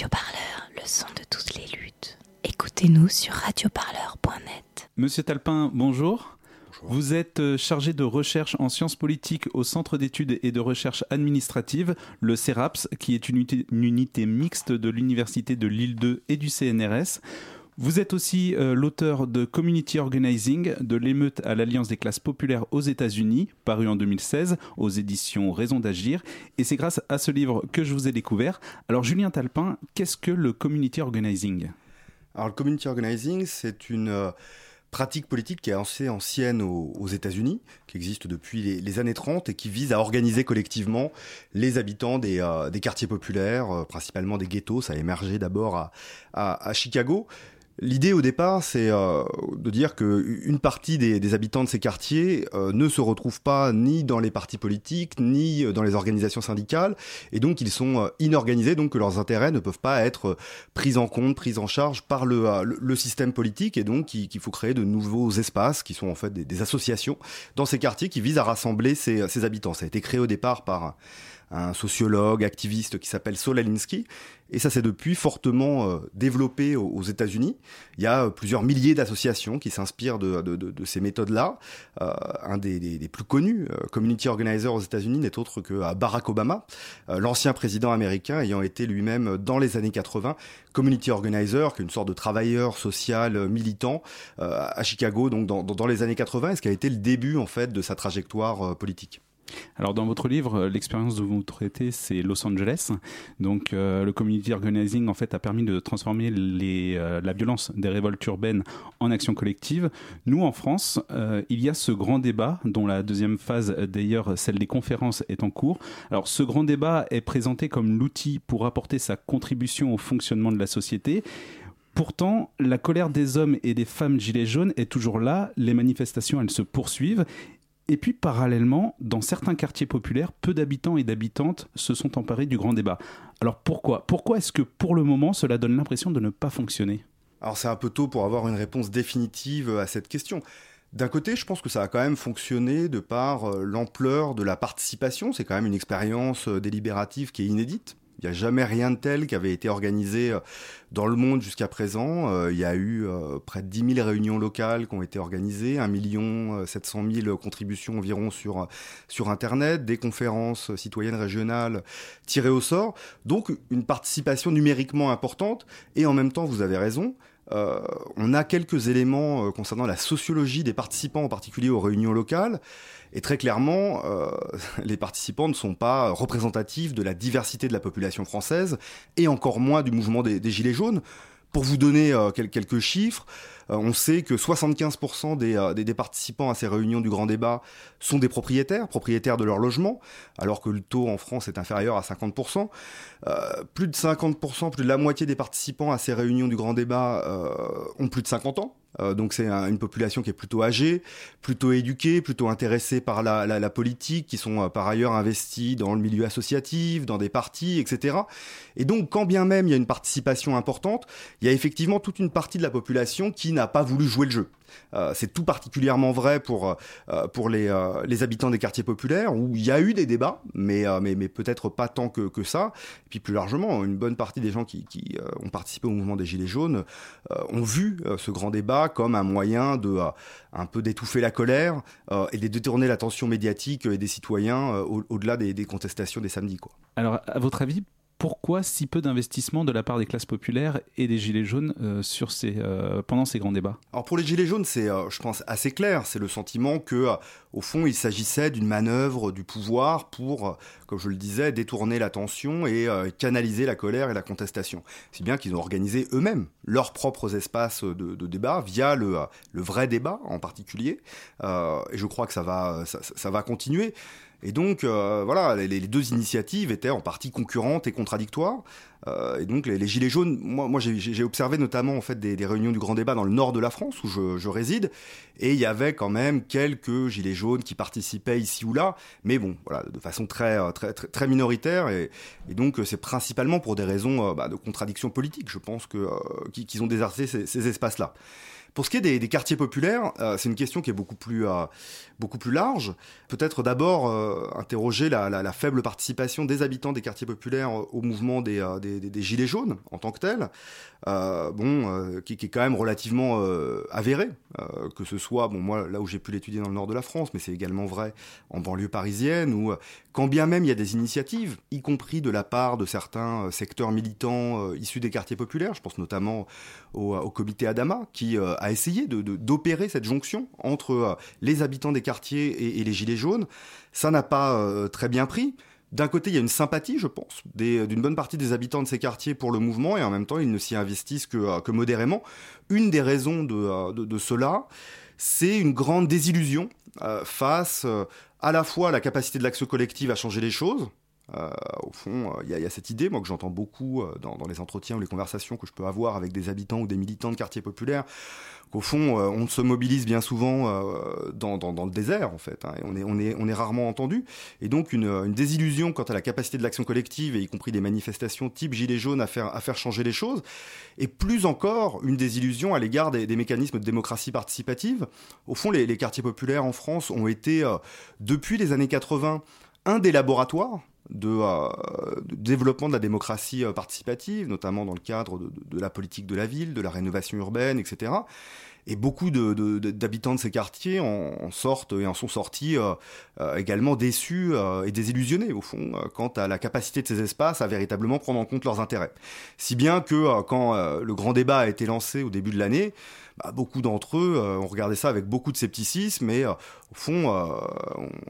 Radio Parleur, le son de toutes les luttes. Écoutez-nous sur radioparleur.net. Monsieur Talpin, bonjour. Vous êtes euh, chargé de recherche en sciences politiques au Centre d'études et de recherche administrative, le CERAPS, qui est une unité, une unité mixte de l'Université de Lille 2 et du CNRS. Vous êtes aussi euh, l'auteur de Community Organizing, de l'émeute à l'Alliance des classes populaires aux États-Unis, paru en 2016 aux éditions Raison d'agir. Et c'est grâce à ce livre que je vous ai découvert. Alors, Julien Talpin, qu'est-ce que le Community Organizing? Alors, le Community Organizing, c'est une. euh, pratique politique qui est assez ancienne aux, États-Unis, qui existe depuis les, années 30 et qui vise à organiser collectivement les habitants des, euh, quartiers populaires, principalement des ghettos. Ça a émergé d'abord à Chicago. L'idée au départ, c'est euh, de dire qu'une partie des, habitants de ces quartiers euh, ne se retrouvent pas ni dans les partis politiques, ni dans les organisations syndicales, et donc ils sont euh, inorganisés, donc que leurs intérêts ne peuvent pas être pris en compte, pris en charge par le, euh, système politique, et donc qu'il faut créer de nouveaux espaces, qui sont en fait des, des, associations, dans ces quartiers qui visent à rassembler ces, ces habitants. Ça a été créé au départ par un sociologue, activiste qui s'appelle Saul Alinsky. Et ça s'est depuis fortement euh, développé aux, États-Unis. Il y a euh, plusieurs milliers d'associations qui s'inspirent de, de, de, de, ces méthodes-là. Euh, un des, des, des, plus connus, euh, Community Organizer aux États-Unis, n'est autre que euh, Barack Obama, l'ancien président américain ayant été lui-même dans les années 80 Community Organizer, qui une sorte de travailleur social euh, militant à Chicago, donc dans, dans, les années 80, et ce qui a été le début en fait de sa trajectoire politique. Alors dans votre livre, l'expérience dont vous traitez, c'est Los Angeles. Donc euh, le community organizing en fait a permis de transformer euh, la violence des révoltes urbaines en action collective. Nous en France, euh, il y a ce grand débat dont la deuxième phase d'ailleurs celle des conférences est en cours. Alors ce grand débat est présenté comme l'outil pour apporter sa contribution au fonctionnement de la société. Pourtant, la colère des hommes et des femmes gilets jaunes est toujours là, les manifestations elles se poursuivent et puis, parallèlement, dans certains quartiers populaires, peu d'habitants et d'habitantes se sont emparés du grand débat. Alors pourquoi? Pourquoi est-ce que pour le moment, cela donne l'impression de ne pas fonctionner? Alors c'est un peu tôt pour avoir une réponse définitive à cette question. D'un côté, je pense que ça a quand même fonctionné de par euh, l'ampleur de la participation. C'est quand même une expérience euh, délibérative qui est inédite. Il n'y a jamais rien de tel qui avait été organisé euh, dans le monde jusqu'à présent. Il y a eu près de 10 000 réunions locales qui ont été organisées, 1 million 700 000 contributions environ sur, sur Internet, des conférences citoyennes régionales tirées au sort. Donc une participation numériquement importante. Et en même temps, vous avez raison, euh, on a quelques éléments euh, concernant la sociologie des participants, en particulier aux réunions locales. Et très clairement, euh, les participants ne sont pas représentatifs de la diversité de la population française, et encore moins du mouvement des, des Gilets jaunes. Pour vous donner euh, quelques chiffres, euh, on sait que 75% des, euh, des, participants à ces réunions du grand débat sont des propriétaires, propriétaires de leur logement, alors que le taux en France est inférieur à 50%. Euh, plus de 50%, plus de la moitié des participants à ces réunions du grand débat ont plus de 50 ans. Euh, donc c'est un, une population qui est plutôt âgée, plutôt éduquée, plutôt intéressée par la, la, la politique, qui sont euh, par ailleurs investis dans le milieu associatif, dans des partis, etc. Et donc quand bien même il y a une participation importante, il y a effectivement toute une partie de la population qui n'a pas voulu jouer le jeu. Euh, c'est tout particulièrement vrai pour, euh, pour les, euh, les habitants des quartiers populaires, où il y a eu des débats, mais, mais, mais peut-être pas tant que, que ça. Et puis plus largement, une bonne partie des gens qui, qui ont participé au mouvement des Gilets jaunes ont vu ce grand débat comme un moyen de un peu d'étouffer la colère et de détourner l'attention médiatique des citoyens au-delà des, des contestations des samedis. Quoi. Alors, à votre avis, pourquoi si peu d'investissement de la part des classes populaires et des gilets jaunes euh, euh, pendant ces grands débats? Alors pour les gilets jaunes, c'est, euh, je pense, assez clair. C'est le sentiment que, au fond, il s'agissait d'une manœuvre du pouvoir pour, comme je le disais, détourner l'attention et canaliser la colère et la contestation. Si bien qu'ils ont organisé eux-mêmes leurs propres espaces de, débat via le, vrai débat en particulier. et je crois que ça va continuer. Et donc, euh, voilà, les, deux initiatives étaient en partie concurrentes et contradictoires. Euh, et donc, les, Gilets jaunes, moi, moi j'ai observé notamment en fait des, réunions du grand débat dans le nord de la France où je, je, réside, et il y avait quand même quelques Gilets jaunes qui participaient ici ou là, mais bon, voilà, de façon très très très, très minoritaire. Et, donc, c'est principalement pour des raisons euh, bah, de contradiction politique, je pense euh, qu'ils qu ont déserté ces, ces espaces-là. Pour ce qui est des, quartiers populaires, euh, c'est une question qui est beaucoup plus, euh, beaucoup plus large. Peut-être d'abord euh, interroger la, faible participation des habitants des quartiers populaires au mouvement des, des, Gilets jaunes en tant que tel, bon, qui, est quand même relativement avéré, que ce soit, bon, moi, là où j'ai pu l'étudier dans le nord de la France, mais c'est également vrai en banlieue parisienne, où quand bien même il y a des initiatives, y compris de la part de certains secteurs militants issus des quartiers populaires, je pense notamment au, au comité Adama, qui a essayé d'opérer cette jonction entre euh, les habitants des quartiers et, les gilets jaunes. Ça n'a pas euh, très bien pris. D'un côté, il y a une sympathie, je pense, d'une bonne partie des habitants de ces quartiers pour le mouvement, et en même temps, ils ne s'y investissent que, euh, que, modérément. Une des raisons de, cela, c'est une grande désillusion face à la fois à la capacité de l'action collective à changer les choses, euh, au fond, il y, a cette idée, moi, que j'entends beaucoup euh, dans, les entretiens ou les conversations que je peux avoir avec des habitants ou des militants de quartiers populaires, qu'au fond, euh, on se mobilise bien souvent dans, le désert, en fait, hein, et on est, rarement entendu. Et donc, une, désillusion quant à la capacité de l'action collective, et y compris des manifestations type Gilets jaunes à faire, changer les choses, et plus encore, une désillusion à l'égard des, mécanismes de démocratie participative. Au fond, les quartiers populaires en France ont été, depuis les années 80, un des laboratoires euh, de, développement de la démocratie euh, participative, notamment dans le cadre de, la politique de la ville, de la rénovation urbaine, etc. Et beaucoup d'habitants de, ces quartiers en, sortent et en sont sortis euh, également déçus et désillusionnés, au fond, quant à la capacité de ces espaces à véritablement prendre en compte leurs intérêts. Si bien que quand le grand débat a été lancé au début de l'année, bah, beaucoup d'entre eux euh, ont regardé ça avec beaucoup de scepticisme et euh, au fond euh,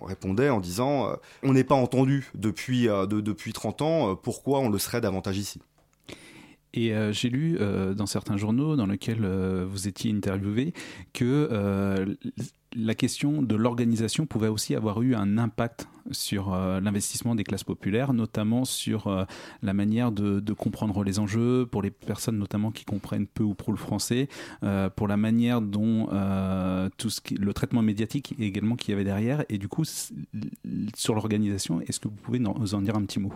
on répondait en disant on n'est pas entendu depuis, depuis 30 ans, pourquoi on le serait davantage ici? Et j'ai lu dans certains journaux dans lesquels vous étiez interviewé que la question de l'organisation pouvait aussi avoir eu un impact sur euh, l'investissement des classes populaires, notamment sur euh, la manière de, comprendre les enjeux, pour les personnes notamment qui comprennent peu ou prou le français, euh, pour la manière dont tout ce le traitement médiatique également qu'il y avait derrière. Et du coup, sur l'organisation, est-ce que vous pouvez nous en dire un petit mot?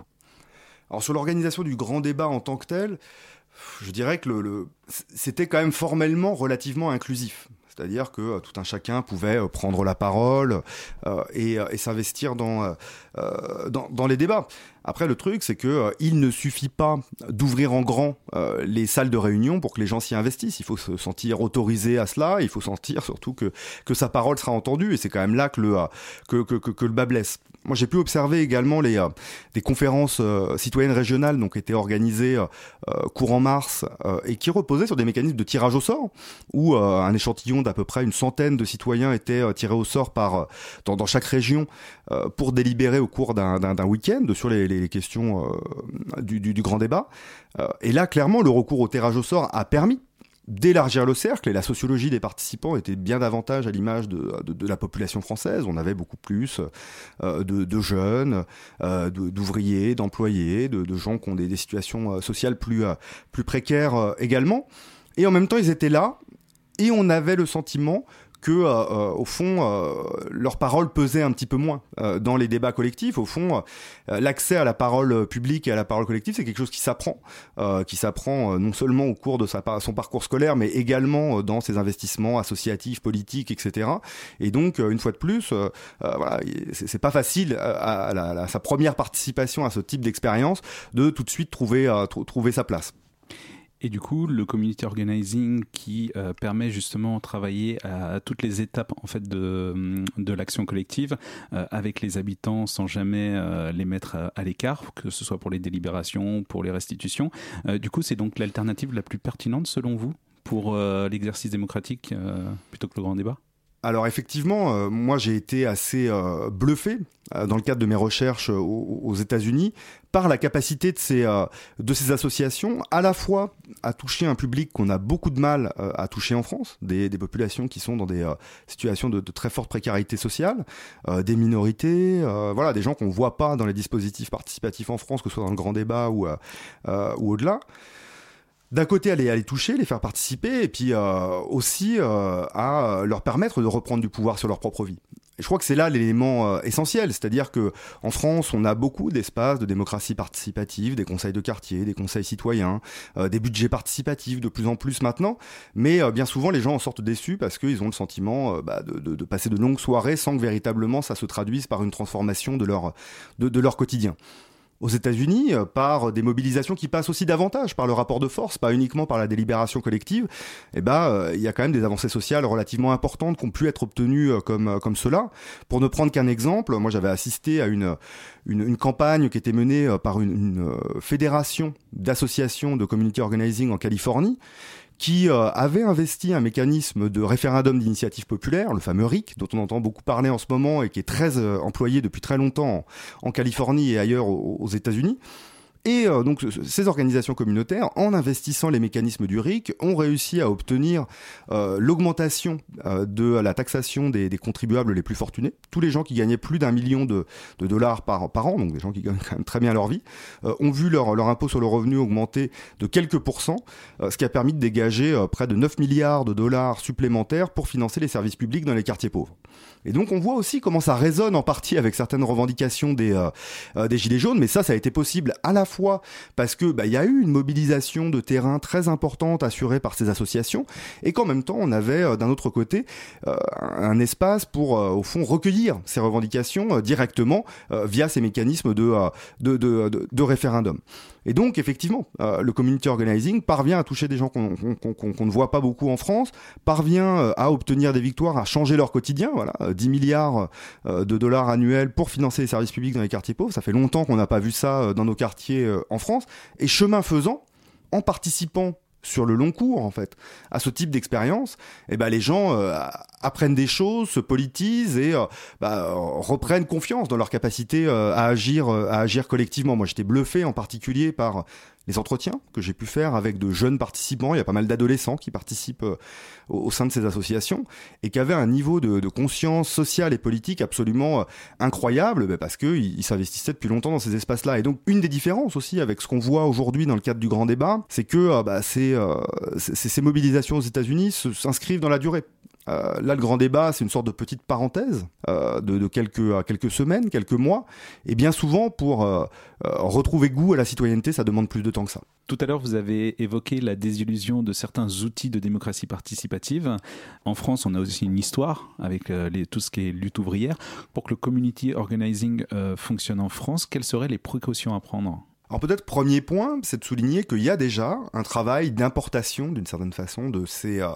Alors sur l'organisation du grand débat en tant que tel, je dirais que c'était quand même formellement relativement inclusif. C'est-à-dire que euh, tout un chacun pouvait euh, prendre la parole euh, et, s'investir dans, les débats. Après, le truc, c'est que il ne suffit pas d'ouvrir en grand les salles de réunion pour que les gens s'y investissent. Il faut se sentir autorisé à cela. Il faut sentir surtout que, que sa parole sera entendue. Et c'est quand même là que le, que, que, que le bas blesse. Moi, j'ai pu observer également les, euh, des conférences euh, citoyennes régionales donc étaient organisées euh, courant mars et qui reposaient sur des mécanismes de tirage au sort où un échantillon d'à peu près une centaine de citoyens était tiré au sort par dans, dans chaque région pour délibérer au cours d'un week-end sur les, les questions du, du, grand débat. et là, clairement, le recours au tirage au sort a permis d'élargir le cercle et la sociologie des participants était bien davantage à l'image de, la population française. On avait beaucoup plus euh, de, jeunes, euh, d'ouvriers, d'employés, de, gens qui ont des, situations euh, sociales plus, plus précaires également. Et en même temps, ils étaient là et on avait le sentiment que euh, euh, au fond euh, leur parole pesait un petit peu moins dans les débats collectifs. Au fond, l'accès à la parole publique et à la parole collective, c'est quelque chose qui s'apprend, qui s'apprend non seulement au cours de sa, son parcours scolaire, mais également dans ses investissements associatifs, politiques, etc. Et donc, une fois de plus, voilà, c'est pas facile à, à, sa première participation à ce type d'expérience de tout de suite trouver, trouver sa place. Et du coup, le community organizing qui euh, permet justement de travailler à, toutes les étapes en fait de, de l'action collective euh, avec les habitants sans jamais euh, les mettre à, l'écart, que ce soit pour les délibérations, pour les restitutions. du coup, c'est donc l'alternative la plus pertinente selon vous pour l'exercice démocratique plutôt que le grand débat? Alors effectivement, euh, moi j'ai été assez euh, bluffé euh, dans le cadre de mes recherches aux, États-Unis par la capacité de ces, associations à la fois à toucher un public qu'on a beaucoup de mal à toucher en France, des, populations qui sont dans des situations de, très forte précarité sociale, des minorités, voilà, des gens qu'on voit pas dans les dispositifs participatifs en France, que ce soit dans le grand débat ou, ou au-delà d'un côté à les, toucher, les faire participer, et puis aussi à leur permettre de reprendre du pouvoir sur leur propre vie. Je crois que c'est là l'élément euh, essentiel, c'est-à-dire que en France, on a beaucoup d'espaces de démocratie participative, des conseils de quartier, des conseils citoyens, euh, des budgets participatifs de plus en plus maintenant, mais euh, bien souvent les gens en sortent déçus parce qu'ils ont le sentiment bah, de, de, de, passer de longues soirées sans que véritablement ça se traduise par une transformation de leur, de leur quotidien aux États-Unis euh, par des mobilisations qui passent aussi davantage par le rapport de force, pas uniquement par la délibération collective, eh ben euh, il y a quand même des avancées sociales relativement importantes qui ont pu être obtenues euh, comme comme cela. Pour ne prendre qu'un exemple, moi j'avais assisté à une, une, campagne qui était menée par une, une fédération d'associations de community organizing en Californie qui euh, avait investi un mécanisme de référendum d'initiative populaire, le fameux RIC, dont on entend beaucoup parler en ce moment et qui est très euh, employé depuis très longtemps en, Californie et ailleurs aux États-Unis. Et euh, donc ces organisations communautaires, en investissant les mécanismes du RIC, ont réussi à obtenir euh, l'augmentation euh, de la taxation des, des, contribuables les plus fortunés. Tous les gens qui gagnaient plus d'un million de, de, dollars par, par an, donc des gens qui gagnent quand même très bien leur vie, ont vu leur, leur impôt sur le revenu augmenter de quelques pourcents, ce qui a permis de dégager près de 9 milliards de dollars supplémentaires pour financer les services publics dans les quartiers pauvres. Et donc on voit aussi comment ça résonne en partie avec certaines revendications des, des Gilets jaunes, mais ça, ça a été possible à la fois parce que bah, y a eu une mobilisation de terrain très importante assurée par ces associations et qu'en même temps on avait euh, d'un autre côté euh, un espace pour euh, au fond recueillir ces revendications directement via ces mécanismes de référendum. Et donc, effectivement, euh, le community organizing parvient à toucher des gens qu'on ne voit pas beaucoup en France, parvient euh, à obtenir des victoires, à changer leur quotidien. Voilà, 10 euh, milliards de dollars annuels pour financer les services publics dans les quartiers pauvres. Ça fait longtemps qu'on n'a pas vu ça dans nos quartiers en France. Et chemin faisant, en participant sur le long cours en fait à ce type d'expérience eh ben les gens euh, apprennent des choses se politisent et euh, bah, reprennent confiance dans leur capacité euh, à agir à agir collectivement. Moi j'étais bluffé en particulier par les entretiens que j'ai pu faire avec de jeunes participants. Il y a pas mal d'adolescents qui participent euh, au, sein de ces associations et qui avaient un niveau de, conscience sociale et politique absolument euh, incroyable bah, parce qu'ils s'investissaient depuis longtemps dans ces espaces-là. Et donc, une des différences aussi avec ce qu'on voit aujourd'hui dans le cadre du grand débat, c'est que euh, bah, ces, ces mobilisations aux États-Unis s'inscrivent dans la durée. Euh, là, le grand débat, c'est une sorte de petite parenthèse euh, de, quelques, semaines, quelques mois. Et bien souvent, pour euh, retrouver goût à la citoyenneté, ça demande plus de temps que ça. Tout à l'heure, vous avez évoqué la désillusion de certains outils de démocratie participative. En France, on a aussi une histoire avec les, tout ce qui est lutte ouvrière. Pour que le community organizing fonctionne en France, quelles seraient les précautions à prendre? Alors peut-être premier point, c'est de souligner qu'il y a déjà un travail d'importation d'une certaine façon de ces euh,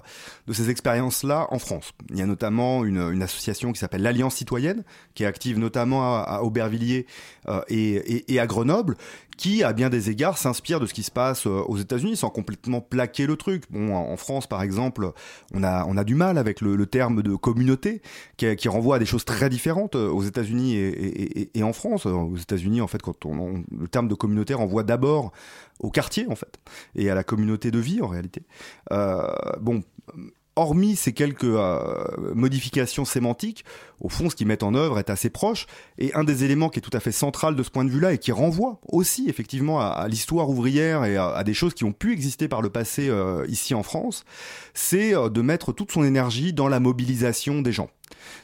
de ces expériences-là en France. Il y a notamment une, association qui s'appelle l'Alliance citoyenne, qui est active notamment à, Aubervilliers euh, et, à Grenoble, qui, à bien des égards, s'inspire de ce qui se passe euh, aux États-Unis sans complètement plaquer le truc. Bon, en France, par exemple, on a, on a du mal avec le, terme de communauté qui, renvoie à des choses très différentes aux États-Unis et, en France. Aux États-Unis, en fait, quand on, le terme de communauté renvoie d'abord au quartier, en fait, et à la communauté de vie, en réalité. Euh, bon, hormis ces quelques euh, modifications sémantiques, au fond, ce qu'ils mettent en œuvre est assez proche. Et un des éléments qui est tout à fait central de ce point de vue-là et qui renvoie aussi effectivement à, l'histoire ouvrière et à, des choses qui ont pu exister par le passé euh, ici en France, c'est de mettre toute son énergie dans la mobilisation des gens.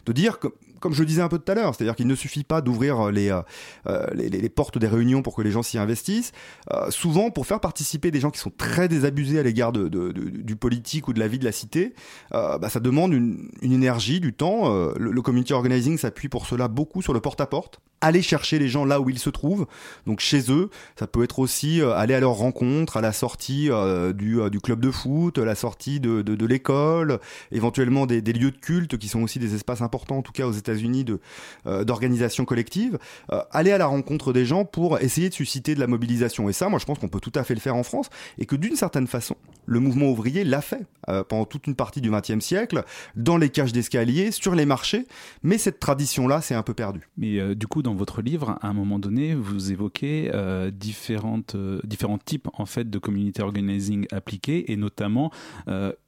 De dire que comme je le disais un peu tout à l'heure, c'est-à-dire qu'il ne suffit pas d'ouvrir les, euh, euh, les, les, portes des réunions pour que les gens s'y investissent. Euh, souvent, pour faire participer des gens qui sont très désabusés à l'égard de, de, du politique ou de la vie de la cité, bah, ça demande une, énergie, du temps. Le, le, community organizing s'appuie pour cela beaucoup sur le porte-à-porte. Aller chercher les gens là où ils se trouvent, donc chez eux. Ça peut être aussi aller à leur rencontre, à la sortie du, du, club de foot, à la sortie de, de l'école, éventuellement des, lieux de culte qui sont aussi des espaces importants, en tout cas aux États unis de euh, d'organisation collective, euh, aller à la rencontre des gens pour essayer de susciter de la mobilisation. Et ça, moi, je pense qu'on peut tout à fait le faire en France et que d'une certaine façon, le mouvement ouvrier l'a fait euh, pendant toute une partie du XXe siècle, dans les cages d'escalier, sur les marchés, mais cette tradition-là s'est un peu perdue. Mais euh, du coup, votre livre, à un moment donné, vous évoquez euh, différentes, différents types en fait de community organizing appliqués, et notamment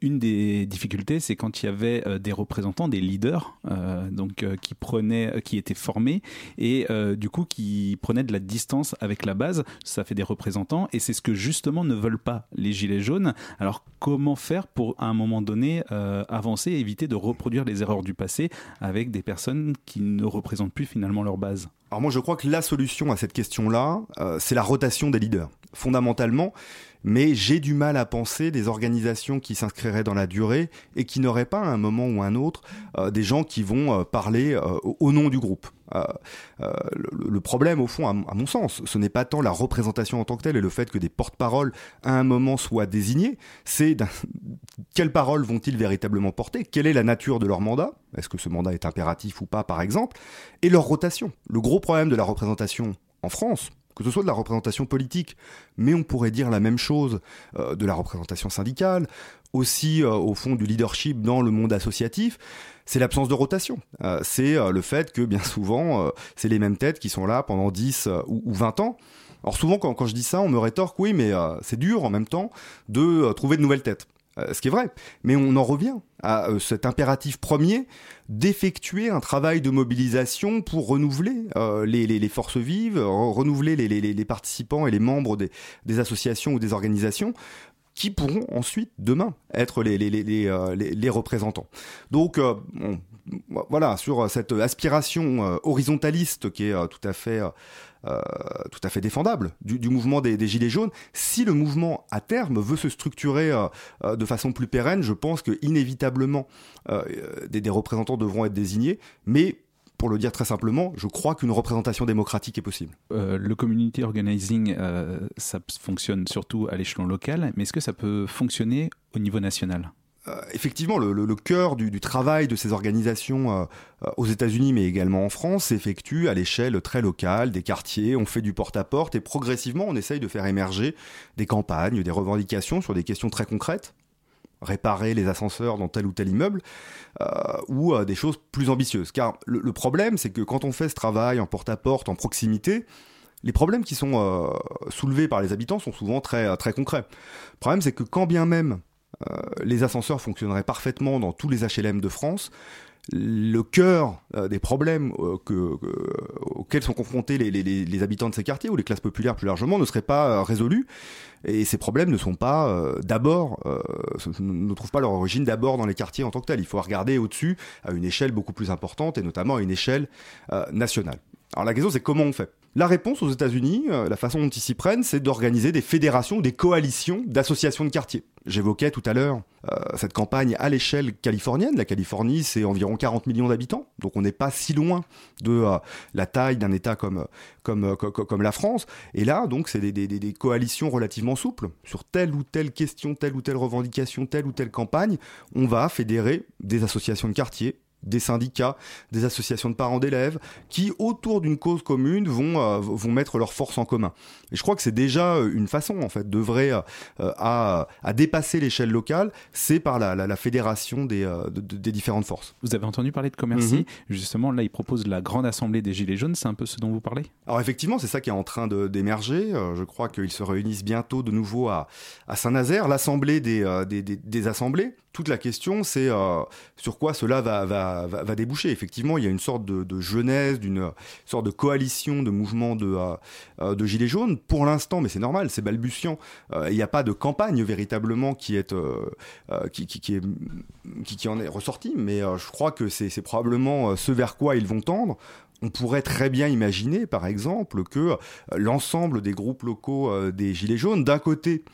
une des difficultés, c'est quand il y avait des représentants, des leaders, donc qui prenaient, qui étaient formés et du coup qui prenaient de la distance avec la base. Ça fait des représentants, et c'est ce que justement ne veulent pas les gilets jaunes. Alors comment faire pour à un moment donné euh, avancer et éviter de reproduire les erreurs du passé avec des personnes qui ne représentent plus finalement leur base? Alors moi je crois que la solution à cette question-là, euh, c'est la rotation des leaders. Fondamentalement, mais j'ai du mal à penser des organisations qui s'inscriraient dans la durée et qui n'auraient pas à un moment ou un autre euh, des gens qui vont parler au nom du groupe. Euh, euh, le, problème, au fond, à, mon sens, ce n'est pas tant la représentation en tant que telle et le fait que des porte-paroles à un moment soient désignés, c'est quelles paroles vont-ils véritablement porter? Quelle est la nature de leur mandat? Est-ce que ce mandat est impératif ou pas, par exemple? Et leur rotation. Le gros problème de la représentation en France, que ce soit de la représentation politique, mais on pourrait dire la même chose euh, de la représentation syndicale, aussi au fond du leadership dans le monde associatif, c'est l'absence de rotation. Euh, c'est euh, le fait que bien souvent, euh, c'est les mêmes têtes qui sont là pendant 10 ou, 20 ans. Alors souvent, quand, je dis ça, on me rétorque, oui, mais c'est dur en même temps de trouver de nouvelles têtes. Ce qui est vrai. Mais on en revient à cet impératif premier d'effectuer un travail de mobilisation pour renouveler les, les, forces vives, renouveler les, participants et les membres des, associations ou des organisations qui pourront ensuite, demain, être les, euh, représentants. Donc, euh, voilà, sur cette aspiration euh, horizontaliste qui est tout à fait... tout à fait défendable du, mouvement des, Gilets jaunes. Si le mouvement à terme veut se structurer de façon plus pérenne, je pense que inévitablement des, représentants devront être désignés, mais pour le dire très simplement, je crois qu'une représentation démocratique est possible. Euh, le community organizing, euh, ça fonctionne surtout à l'échelon local, mais est-ce que ça peut fonctionner au niveau national? Euh, effectivement, le, cœur du, travail de ces organisations aux États-Unis, mais également en France, s'effectue à l'échelle très locale, des quartiers. On fait du porte-à-porte -porte et progressivement, on essaye de faire émerger des campagnes, des revendications sur des questions très concrètes réparer les ascenseurs dans tel ou tel immeuble, euh, ou euh, des choses plus ambitieuses. Car le, problème, c'est que quand on fait ce travail en porte-à-porte, en proximité, les problèmes qui sont euh, soulevés par les habitants sont souvent très, très concrets. Le problème, c'est que quand bien même les ascenseurs fonctionneraient parfaitement dans tous les HLM de France, le cœur des problèmes que, auxquels sont confrontés les, les, habitants de ces quartiers ou les classes populaires plus largement ne serait pas résolu et ces problèmes ne sont pas euh, d'abord, euh, ne trouvent pas leur origine d'abord dans les quartiers en tant que tels. Il faut regarder au-dessus à une échelle beaucoup plus importante et notamment à une échelle euh, nationale. Alors la question c'est comment on fait? La réponse aux États-Unis, la façon dont ils s'y prennent, c'est d'organiser des fédérations, des coalitions d'associations de quartiers. J'évoquais tout à l'heure euh, cette campagne à l'échelle californienne. La Californie, c'est environ 40 millions d'habitants, donc on n'est pas si loin de euh, la taille d'un État comme, la France. Et là, donc, c'est des, coalitions relativement souples. Sur telle ou telle question, telle ou telle revendication, telle ou telle campagne, on va fédérer des associations de quartiers, des syndicats, des associations de parents d'élèves, qui autour d'une cause commune vont, euh, vont mettre leurs forces en commun. Et je crois que c'est déjà euh, une façon, en fait, d'œuvrer euh, à, à, dépasser l'échelle locale, c'est par la, la, fédération des, des différentes forces. Vous avez entendu parler de Commercy, mhm. justement, là, il propose la grande assemblée des Gilets jaunes, c'est un peu ce dont vous parlez? Alors effectivement, c'est ça qui est en train d'émerger. je crois qu'ils se réunissent bientôt de nouveau à, à Saint-Nazaire, l'assemblée des, des, des, assemblées toute la question, c'est sur quoi cela va, va, va, déboucher. Effectivement, il y a une sorte de, de jeunesse, d'une sorte de coalition de mouvements de, euh, de gilets jaunes. Pour l'instant, mais c'est normal, c'est balbutiant. Euh, il n'y a pas de campagne véritablement qui, est, qui, qui, en est ressortie, mais je crois que c'est probablement ce vers quoi ils vont tendre. On pourrait très bien imaginer, par exemple, que l'ensemble des groupes locaux des Gilets jaunes, d'un côté,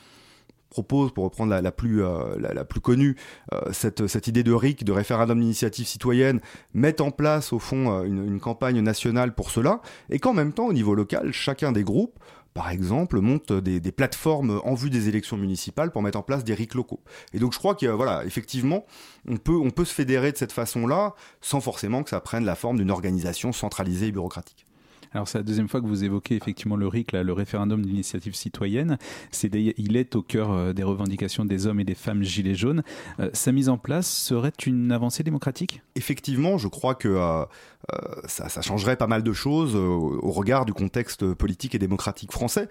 propose, pour reprendre la, plus, euh, la, plus connue, euh, cette, cette, idée de RIC, de référendum d'initiative citoyenne, mettent en place au fond euh, une, campagne nationale pour cela, et qu'en même temps, au niveau local, chacun des groupes par exemple, monte des, des, plateformes en vue des élections municipales pour mettre en place des RIC locaux. Et donc je crois que voilà, effectivement, on peut, on peut se fédérer de cette façon-là, sans forcément que ça prenne la forme d'une organisation centralisée et bureaucratique. Alors c'est la deuxième fois que vous évoquez effectivement le RIC, le référendum d'initiative citoyenne. C'est il est au cœur euh, des revendications des hommes et des femmes gilets jaunes. Euh, sa mise en place serait une avancée démocratique? Effectivement, je crois que euh, ça, changerait pas mal de choses au regard du contexte politique et démocratique français.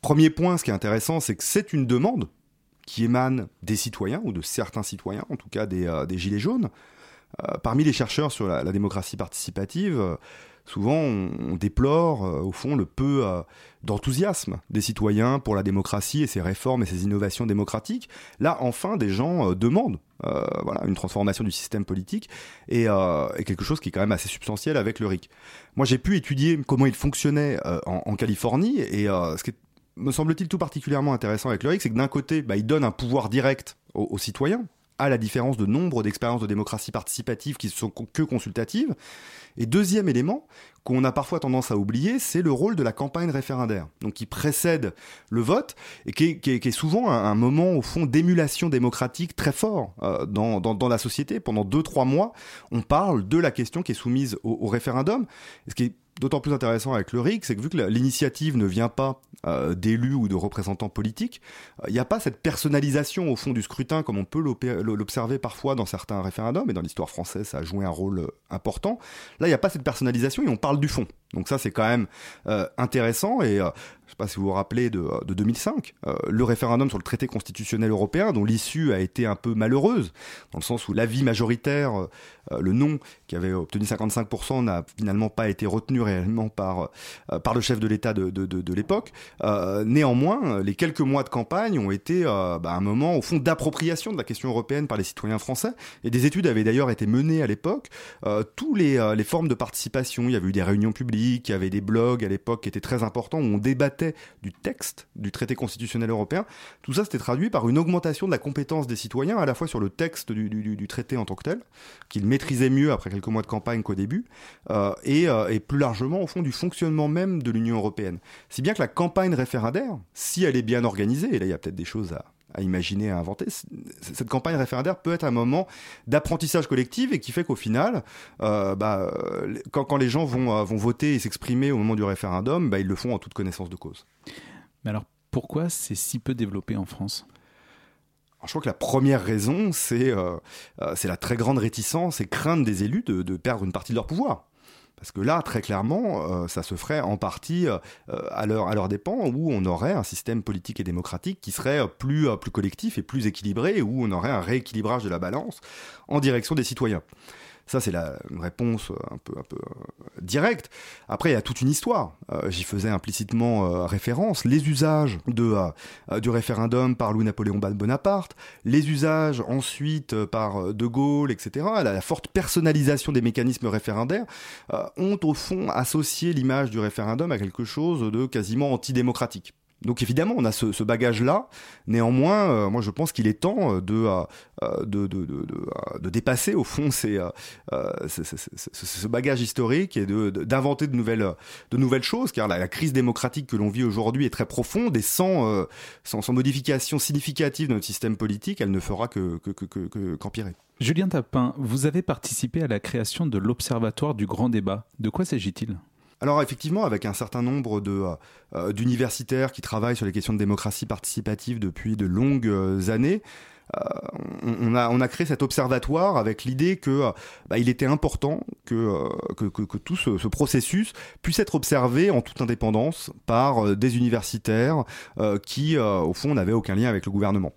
Premier point, ce qui est intéressant, c'est que c'est une demande qui émane des citoyens, ou de certains citoyens, en tout cas des, des Gilets jaunes. parmi les chercheurs sur la démocratie participative, souvent on, déplore euh, au fond le peu euh, d'enthousiasme des citoyens pour la démocratie et ses réformes et ses innovations démocratiques. Là, enfin, des gens euh, demandent voilà, une transformation du système politique et, quelque chose qui est quand même assez substantiel avec le RIC. Moi, j'ai pu étudier comment il fonctionnait en, Californie et ce qui me semble-t-il tout particulièrement intéressant avec le RIC, c'est que d'un côté, bah, il donne un pouvoir direct aux citoyens, à la différence de nombre d'expériences de démocratie participative qui ne sont que consultatives. Et deuxième élément qu'on a parfois tendance à oublier, c'est le rôle de la campagne référendaire, donc qui précède le vote et qui est, souvent un, moment au fond d'émulation démocratique très fort euh, dans, dans, la société. Pendant deux trois mois, on parle de la question qui est soumise au, référendum, d'autant plus intéressant avec le RIC, c'est que vu que l'initiative ne vient pas euh, d'élus ou de représentants politiques, il euh, n'y a pas cette personnalisation au fond du scrutin comme on peut l'observer parfois dans certains référendums, et dans l'histoire française ça a joué un rôle euh, important. Là, il n'y a pas cette personnalisation et on parle du fond. Donc ça, c'est quand même intéressant et je ne sais pas si vous vous rappelez de, de 2005, euh, le référendum sur le traité constitutionnel européen, dont l'issue a été un peu malheureuse, dans le sens où l'avis majoritaire, euh, le non, qui avait obtenu 55%, n'a finalement pas été retenu réellement par, euh, par le chef de l'État de, de, de, l'époque. néanmoins, les quelques mois de campagne ont été bah, un moment, au fond, d'appropriation de la question européenne par les citoyens français. Et des études avaient d'ailleurs été menées à l'époque. tous les, les formes de participation, il y avait eu des réunions publiques, il y avait des blogs à l'époque qui étaient très importants, où on débattait du texte du traité constitutionnel européen. Tout ça, c'était traduit par une augmentation de la compétence des citoyens, à la fois sur le texte du, traité en tant que tel, qu'ils maîtrisaient mieux après quelques mois de campagne qu'au début, euh, euh, et, plus largement, au fond, du fonctionnement même de l'Union européenne. Si bien que la campagne référendaire, si elle est bien organisée, et là, il y a peut-être des choses à, à imaginer, à inventer. Cette campagne référendaire peut être un moment d'apprentissage collectif et qui fait qu'au final, euh, bah, quand, quand, les gens vont, euh, vont voter et s'exprimer au moment du référendum, bah, ils le font en toute connaissance de cause. Mais alors, pourquoi c'est si peu développé en France? Je crois que la première raison, c'est euh, c'est la très grande réticence et crainte des élus de, de perdre une partie de leur pouvoir. Parce que là, très clairement, euh, ça se ferait en partie euh, à, leur, dépens, où on aurait un système politique et démocratique qui serait plus, plus collectif et plus équilibré, où on aurait un rééquilibrage de la balance en direction des citoyens. Ça, c'est la réponse un peu, un peu euh, directe. Après, il y a toute une histoire. Euh, j'y faisais implicitement euh, référence. Les usages du référendum par Louis-Napoléon Bonaparte, les usages ensuite par De Gaulle, etc., la, la forte personnalisation des mécanismes référendaires ont au fond associé l'image du référendum à quelque chose de quasiment antidémocratique. Donc évidemment, on a ce, bagage-là. Néanmoins, euh, moi je pense qu'il est temps euh, euh, de, de, de, de, dépasser au fond ces, ce bagage historique et d'inventer de, nouvelles, de nouvelles choses, car la, crise démocratique que l'on vit aujourd'hui est très profonde et sans, sans, modification significative de notre système politique, elle ne fera que, qu'empirer. Que, Julien Tapin, vous avez participé à la création de l'Observatoire du Grand Débat. De quoi s'agit-il? Alors effectivement, avec un certain nombre euh, euh, d'universitaires qui travaillent sur les questions de démocratie participative depuis de longues euh, années, on, a, créé cet observatoire avec l'idée que bah, il était important que, que, tout ce, processus puisse être observé en toute indépendance par des universitaires qui, au fond, n'avaient aucun lien avec le gouvernement.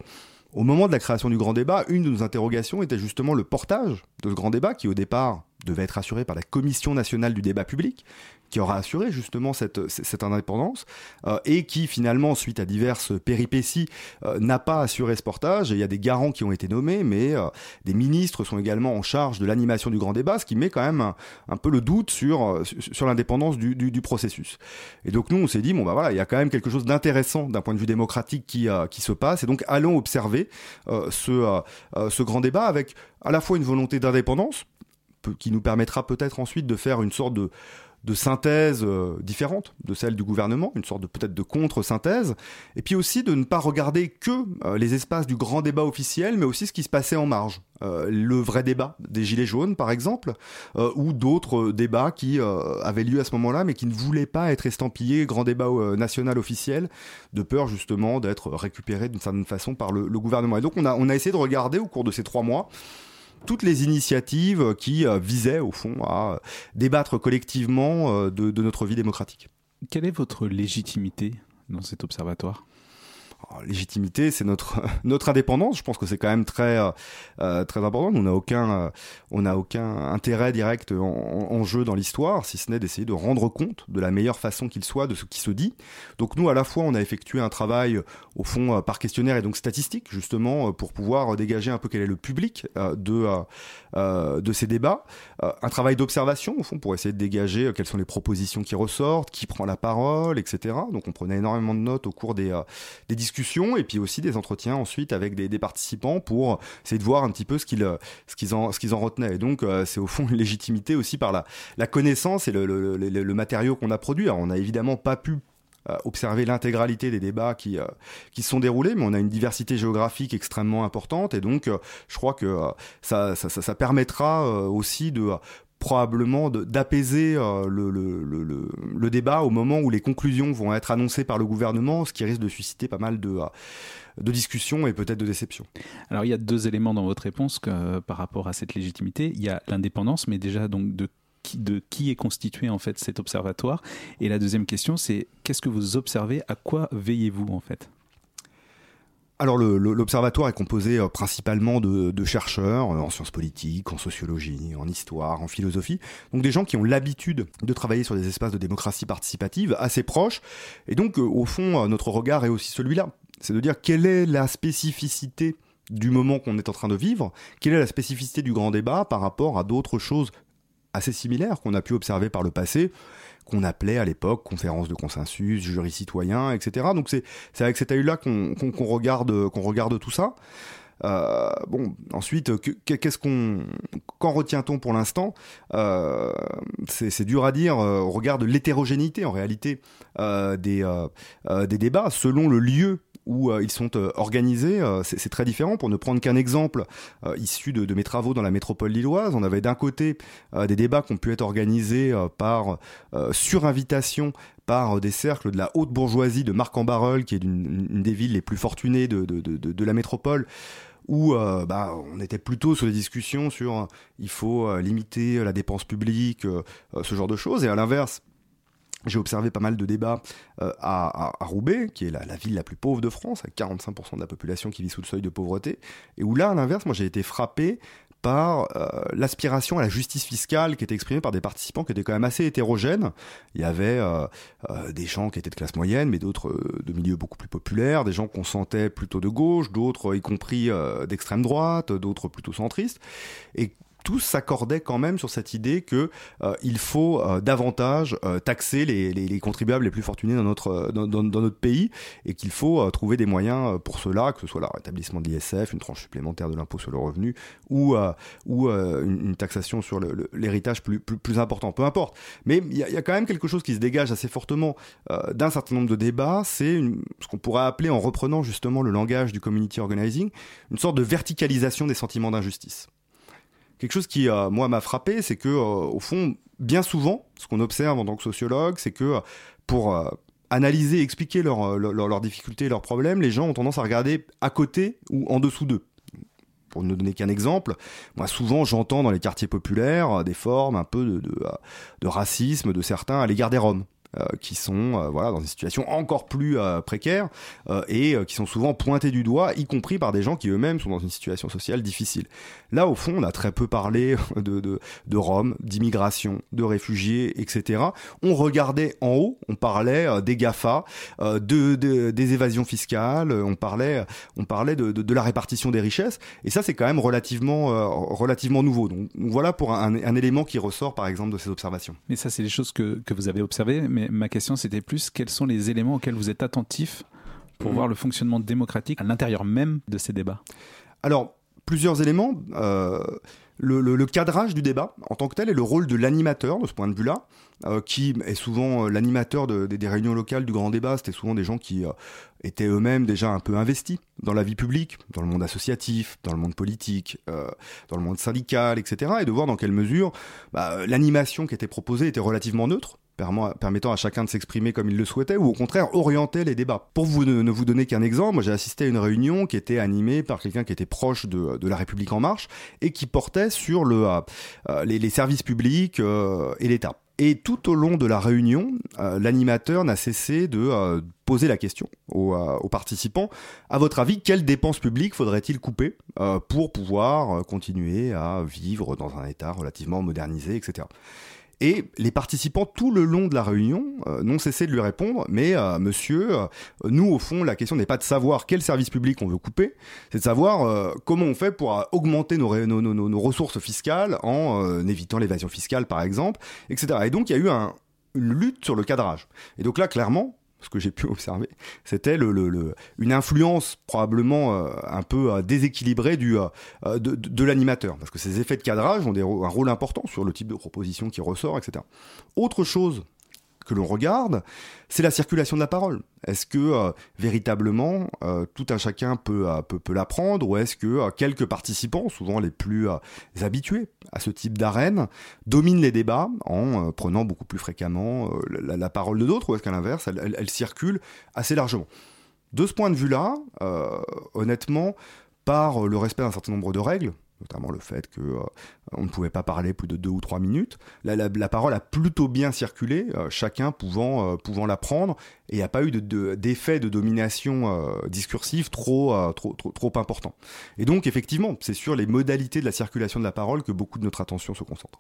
Au moment de la création du grand débat, une de nos interrogations était justement le portage de ce grand débat qui, au départ, devait être assuré par la Commission nationale du débat public, qui aura assuré justement cette, cette indépendance euh, et qui finalement, suite à diverses péripéties, euh, n'a pas assuré ce portage. il y a des garants qui ont été nommés, mais euh, des ministres sont également en charge de l'animation du grand débat, ce qui met quand même un, peu le doute sur, sur l'indépendance du, du, du, processus. Et donc nous, on s'est dit, bon bah voilà, il y a quand même quelque chose d'intéressant d'un point de vue démocratique qui, qui se passe, et donc allons observer ce, ce grand débat avec à la fois une volonté d'indépendance, qui nous permettra peut-être ensuite de faire une sorte de de synthèse euh, différente de celle du gouvernement, une sorte de peut-être de contre-synthèse, et puis aussi de ne pas regarder que euh, les espaces du grand débat officiel, mais aussi ce qui se passait en marge. Euh, le vrai débat des Gilets jaunes, par exemple, ou d'autres débats qui avaient lieu à ce moment-là, mais qui ne voulaient pas être estampillés grand débat national officiel, de peur justement d'être récupérés d'une certaine façon par le, le, gouvernement. Et donc on a, on a essayé de regarder au cours de ces trois mois toutes les initiatives qui euh, visaient au fond à débattre collectivement euh, de notre vie démocratique. Quelle est votre légitimité dans cet observatoire? Légitimité, c'est notre notre indépendance. Je pense que c'est quand même très euh, euh très important. On n'a aucun euh, on n'a aucun intérêt direct en, jeu dans l'histoire, si ce n'est d'essayer de rendre compte de la meilleure façon qu'il soit de ce qui se dit. Donc nous, à la fois, on a effectué un travail au fond par questionnaire et donc statistique, justement pour pouvoir dégager un peu quel est le public de de ces débats. un travail d'observation au fond pour essayer de dégager quelles sont les propositions qui ressortent, qui prend la parole, etc. Donc on prenait énormément de notes au cours des des discussions et puis aussi des entretiens ensuite avec des, participants pour essayer de voir un petit peu ce qu'ils ce qu'ils en ce en retenaient. Et donc euh, c'est au fond une légitimité aussi par la la connaissance et le, le, le, matériau qu'on a produit. Alors, on n'a évidemment pas pu euh, observer l'intégralité des débats qui, euh, qui sont déroulés, mais on a une diversité géographique extrêmement importante et donc je crois que ça, ça, ça permettra aussi de probablement d'apaiser euh, le, le, le, le, débat au moment où les conclusions vont être annoncées par le gouvernement, ce qui risque de susciter pas mal de, euh, de discussions et peut-être de déceptions. Alors il y a deux éléments dans votre réponse que, euh, par rapport à cette légitimité. Il y a l'indépendance, mais déjà donc de de qui est constitué en fait cet observatoire? Et la deuxième question, c'est qu'est-ce que vous observez, à quoi veillez-vous en fait? Alors l'observatoire est composé euh, principalement de, de, chercheurs euh, en sciences politiques, en sociologie, en histoire, en philosophie, donc des gens qui ont l'habitude de travailler sur des espaces de démocratie participative assez proches, et donc euh, au fond notre regard est aussi celui-là, c'est de dire quelle est la spécificité du moment qu'on est en train de vivre, quelle est la spécificité du grand débat par rapport à d'autres choses assez similaires qu'on a pu observer par le passé, qu'on appelait à l'époque conférence de consensus, jury citoyen, etc. Donc c'est avec cet œil-là qu'on regarde regarde tout ça. Euh, bon, ensuite, qu'est-ce qu'on, qu'en retient-on pour l'instant? Euh, C'est dur à dire. Euh, au regard de l'hétérogénéité en réalité euh, des euh, des débats selon le lieu où euh, ils sont euh, organisés, euh, c'est très différent. Pour ne prendre qu'un exemple issu de, mes travaux dans la métropole lilloise, on avait d'un côté des débats qui ont pu être organisés par sur invitation par des cercles de la haute bourgeoisie de Marc-en-Barœul, qui est une, des villes les plus fortunées de, la métropole, où bah, on était plutôt sur des discussions sur il faut limiter la dépense publique, ce genre de choses. Et à l'inverse, j'ai observé pas mal de débats euh, à, Roubaix, qui est la, ville la plus pauvre de France, avec 45% de la population qui vit sous le seuil de pauvreté, et où là, à l'inverse, moi j'ai été frappé par euh, l'aspiration à la justice fiscale qui était exprimée par des participants qui étaient quand même assez hétérogènes. Il y avait euh, des gens qui étaient de classe moyenne, mais d'autres de milieux beaucoup plus populaires, des gens qu'on sentait plutôt de gauche, d'autres y compris d'extrême droite, d'autres plutôt centristes. Et tous s'accordaient quand même sur cette idée que euh, il faut euh, davantage euh, taxer les, les, les, contribuables les plus fortunés dans notre dans, dans, dans notre pays et qu'il faut euh, trouver des moyens euh, pour cela, que ce soit le rétablissement de l'ISF, une tranche supplémentaire de l'impôt sur le revenu ou ou une, une, taxation sur l'héritage plus, plus plus important, peu importe. Mais il y, y, a quand même quelque chose qui se dégage assez fortement d'un certain nombre de débats, c'est ce qu'on pourrait appeler en reprenant justement le langage du community organizing, une sorte de verticalisation des sentiments d'injustice quelque chose qui, euh, moi, m'a frappé, c'est que, euh, au fond, bien souvent, ce qu'on observe en tant que sociologue, c'est que euh, pour euh, analyser, expliquer leurs leur, leur difficultés, leurs problèmes, les gens ont tendance à regarder à côté ou en dessous d'eux. Pour ne donner qu'un exemple, moi souvent j'entends dans les quartiers populaires des formes un peu de racisme de certains à l'égard des Roms. Euh, qui sont euh, voilà dans des situations encore plus euh, précaires et qui sont souvent pointés du doigt, y compris par des gens qui eux-mêmes sont dans une situation sociale difficile. Là, au fond, on a très peu parlé de, de, Rome, d'immigration, de réfugiés, etc. On regardait en haut, on parlait des GAFA, de, de, des évasions fiscales, on parlait, on parlait de la répartition des richesses, et ça, c'est quand même relativement, relativement nouveau. Donc, voilà pour un, un, élément qui ressort, par exemple, de ces observations. Mais ça, c'est des choses que, que vous avez observées, mais ma question c'était plus quels sont les éléments auxquels vous êtes attentif pour mmh. voir le fonctionnement démocratique à l'intérieur même de ces débats? Alors, plusieurs éléments. Euh, le, cadrage du débat en tant que tel et le rôle de l'animateur de ce point de vue-là, euh, qui est souvent euh, l'animateur des réunions locales du grand débat, c'était souvent des gens qui étaient eux-mêmes déjà un peu investis dans la vie publique, dans le monde associatif, dans le monde politique, dans le monde syndical, etc. Et de voir dans quelle mesure bah, l'animation qui était proposée était relativement neutre permettant à chacun de s'exprimer comme il le souhaitait, ou au contraire orienter les débats. Pour vous ne, vous donner qu'un exemple, moi j'ai assisté à une réunion qui était animée par quelqu'un qui était proche de, La République en marche et qui portait sur le, euh, euh, les, services publics euh, et l'État. Et tout au long de la réunion, l'animateur n'a cessé de poser la question aux, participants. À votre avis, quelles dépenses publiques faudrait-il couper pour pouvoir continuer à vivre dans un État relativement modernisé, etc. Et les participants, tout le long de la réunion, euh, n'ont cessé de lui répondre, mais euh, monsieur, euh, nous, au fond, la question n'est pas de savoir quel service public on veut couper, c'est de savoir comment on fait pour augmenter nos, nos, nos, nos ressources fiscales en évitant l'évasion fiscale, par exemple, etc. Et donc, il y a eu un, une lutte sur le cadrage. Et donc là, clairement, ce que j'ai pu observer, c'était une influence probablement euh, un peu euh, déséquilibrée du, euh, de, l'animateur, parce que ces effets de cadrage ont un rôle important sur le type de proposition qui ressort, etc. Autre chose que l'on regarde, c'est la circulation de la parole. Est-ce que euh, véritablement euh, tout un chacun peut, euh, peut, peut l'apprendre ou est-ce que quelques participants, souvent les plus habitués à ce type d'arène, dominent les débats en prenant beaucoup plus fréquemment la, parole de d'autres ou est-ce qu'à l'inverse, elle, circule assez largement? De ce point de vue-là, honnêtement, par le respect d'un certain nombre de règles, notamment le fait que euh, on ne pouvait pas parler plus de deux ou trois minutes. La, la, parole a plutôt bien circulé, euh, chacun pouvant, euh, pouvant la prendre, et il n'y a pas eu d'effet de, de, domination discursive trop, trop, trop, trop important. Et donc, effectivement, c'est sur les modalités de la circulation de la parole que beaucoup de notre attention se concentre.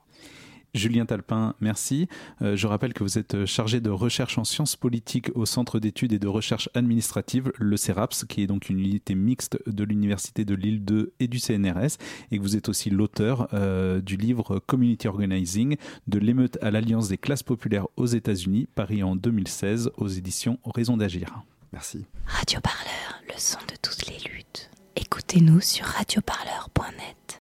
Julien Talpin, merci. Euh, je rappelle que vous êtes euh, chargé de recherche en sciences politiques au Centre d'études et de recherche administrative, le CERAPS, qui est donc une unité mixte de l'Université de Lille 2 et du CNRS, et que vous êtes aussi l'auteur euh, du livre Community Organizing, de l'émeute à l'Alliance des classes populaires aux États-Unis, paru en 2016 aux éditions Raison d'agir. Merci. Radio Parleur, le son de toutes les luttes. Écoutez-nous sur radioparleur.net.